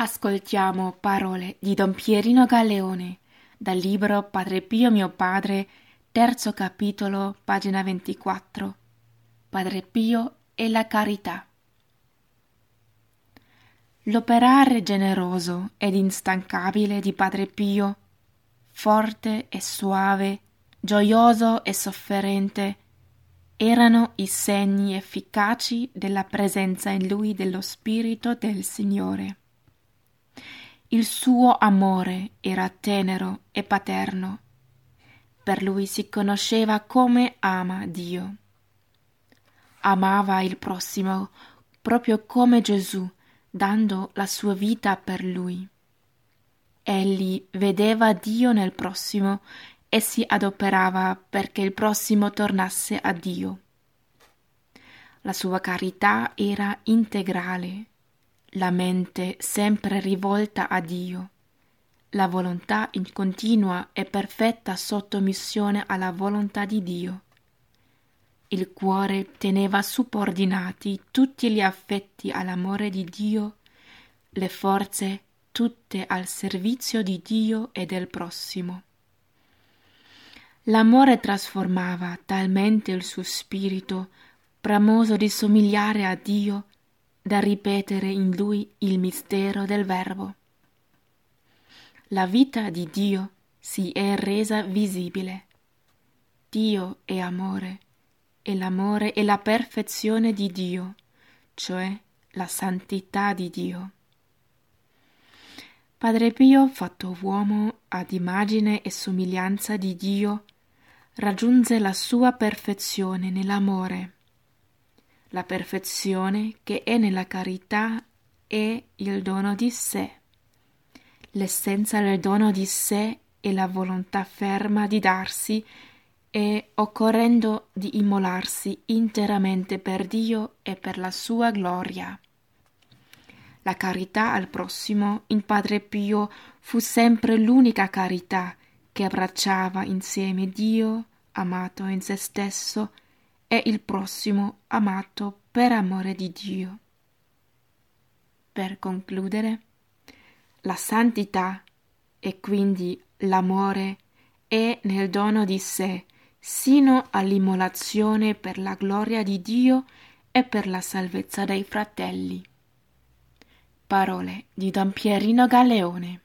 Ascoltiamo parole di Don Pierino Galleone dal libro Padre Pio mio padre, terzo capitolo, pagina 24. Padre Pio e la carità. L'operare generoso ed instancabile di Padre Pio, forte e suave, gioioso e sofferente, erano i segni efficaci della presenza in lui dello Spirito del Signore. Il suo amore era tenero e paterno. Per lui si conosceva come ama Dio. Amava il prossimo proprio come Gesù, dando la sua vita per lui. Egli vedeva Dio nel prossimo e si adoperava perché il prossimo tornasse a Dio. La sua carità era integrale, la mente sempre rivolta a Dio, la volontà in continua e perfetta sottomissione alla volontà di Dio. Il cuore teneva subordinati tutti gli affetti all'amore di Dio, le forze tutte al servizio di Dio e del prossimo. L'amore trasformava talmente il suo spirito, bramoso di somigliare a Dio, da ripetere in lui il mistero del Verbo. La vita di Dio si è resa visibile. Dio è amore e l'amore è la perfezione di Dio, cioè la santità di Dio. Padre Pio, fatto uomo ad immagine e somiglianza di Dio, raggiunse la sua perfezione nell'amore la perfezione che è nella carità è il dono di sé. L'essenza del dono di sé è la volontà ferma di darsi e occorrendo di immolarsi interamente per Dio e per la sua gloria. La carità al prossimo in Padre Pio fu sempre l'unica carità che abbracciava insieme Dio, amato in se stesso, e il prossimo amato per amore di Dio. Per concludere, la santità e quindi l'amore è nel dono di sé sino all'immolazione per la gloria di Dio e per la salvezza dei fratelli. Parole di Don Pierino Galeone.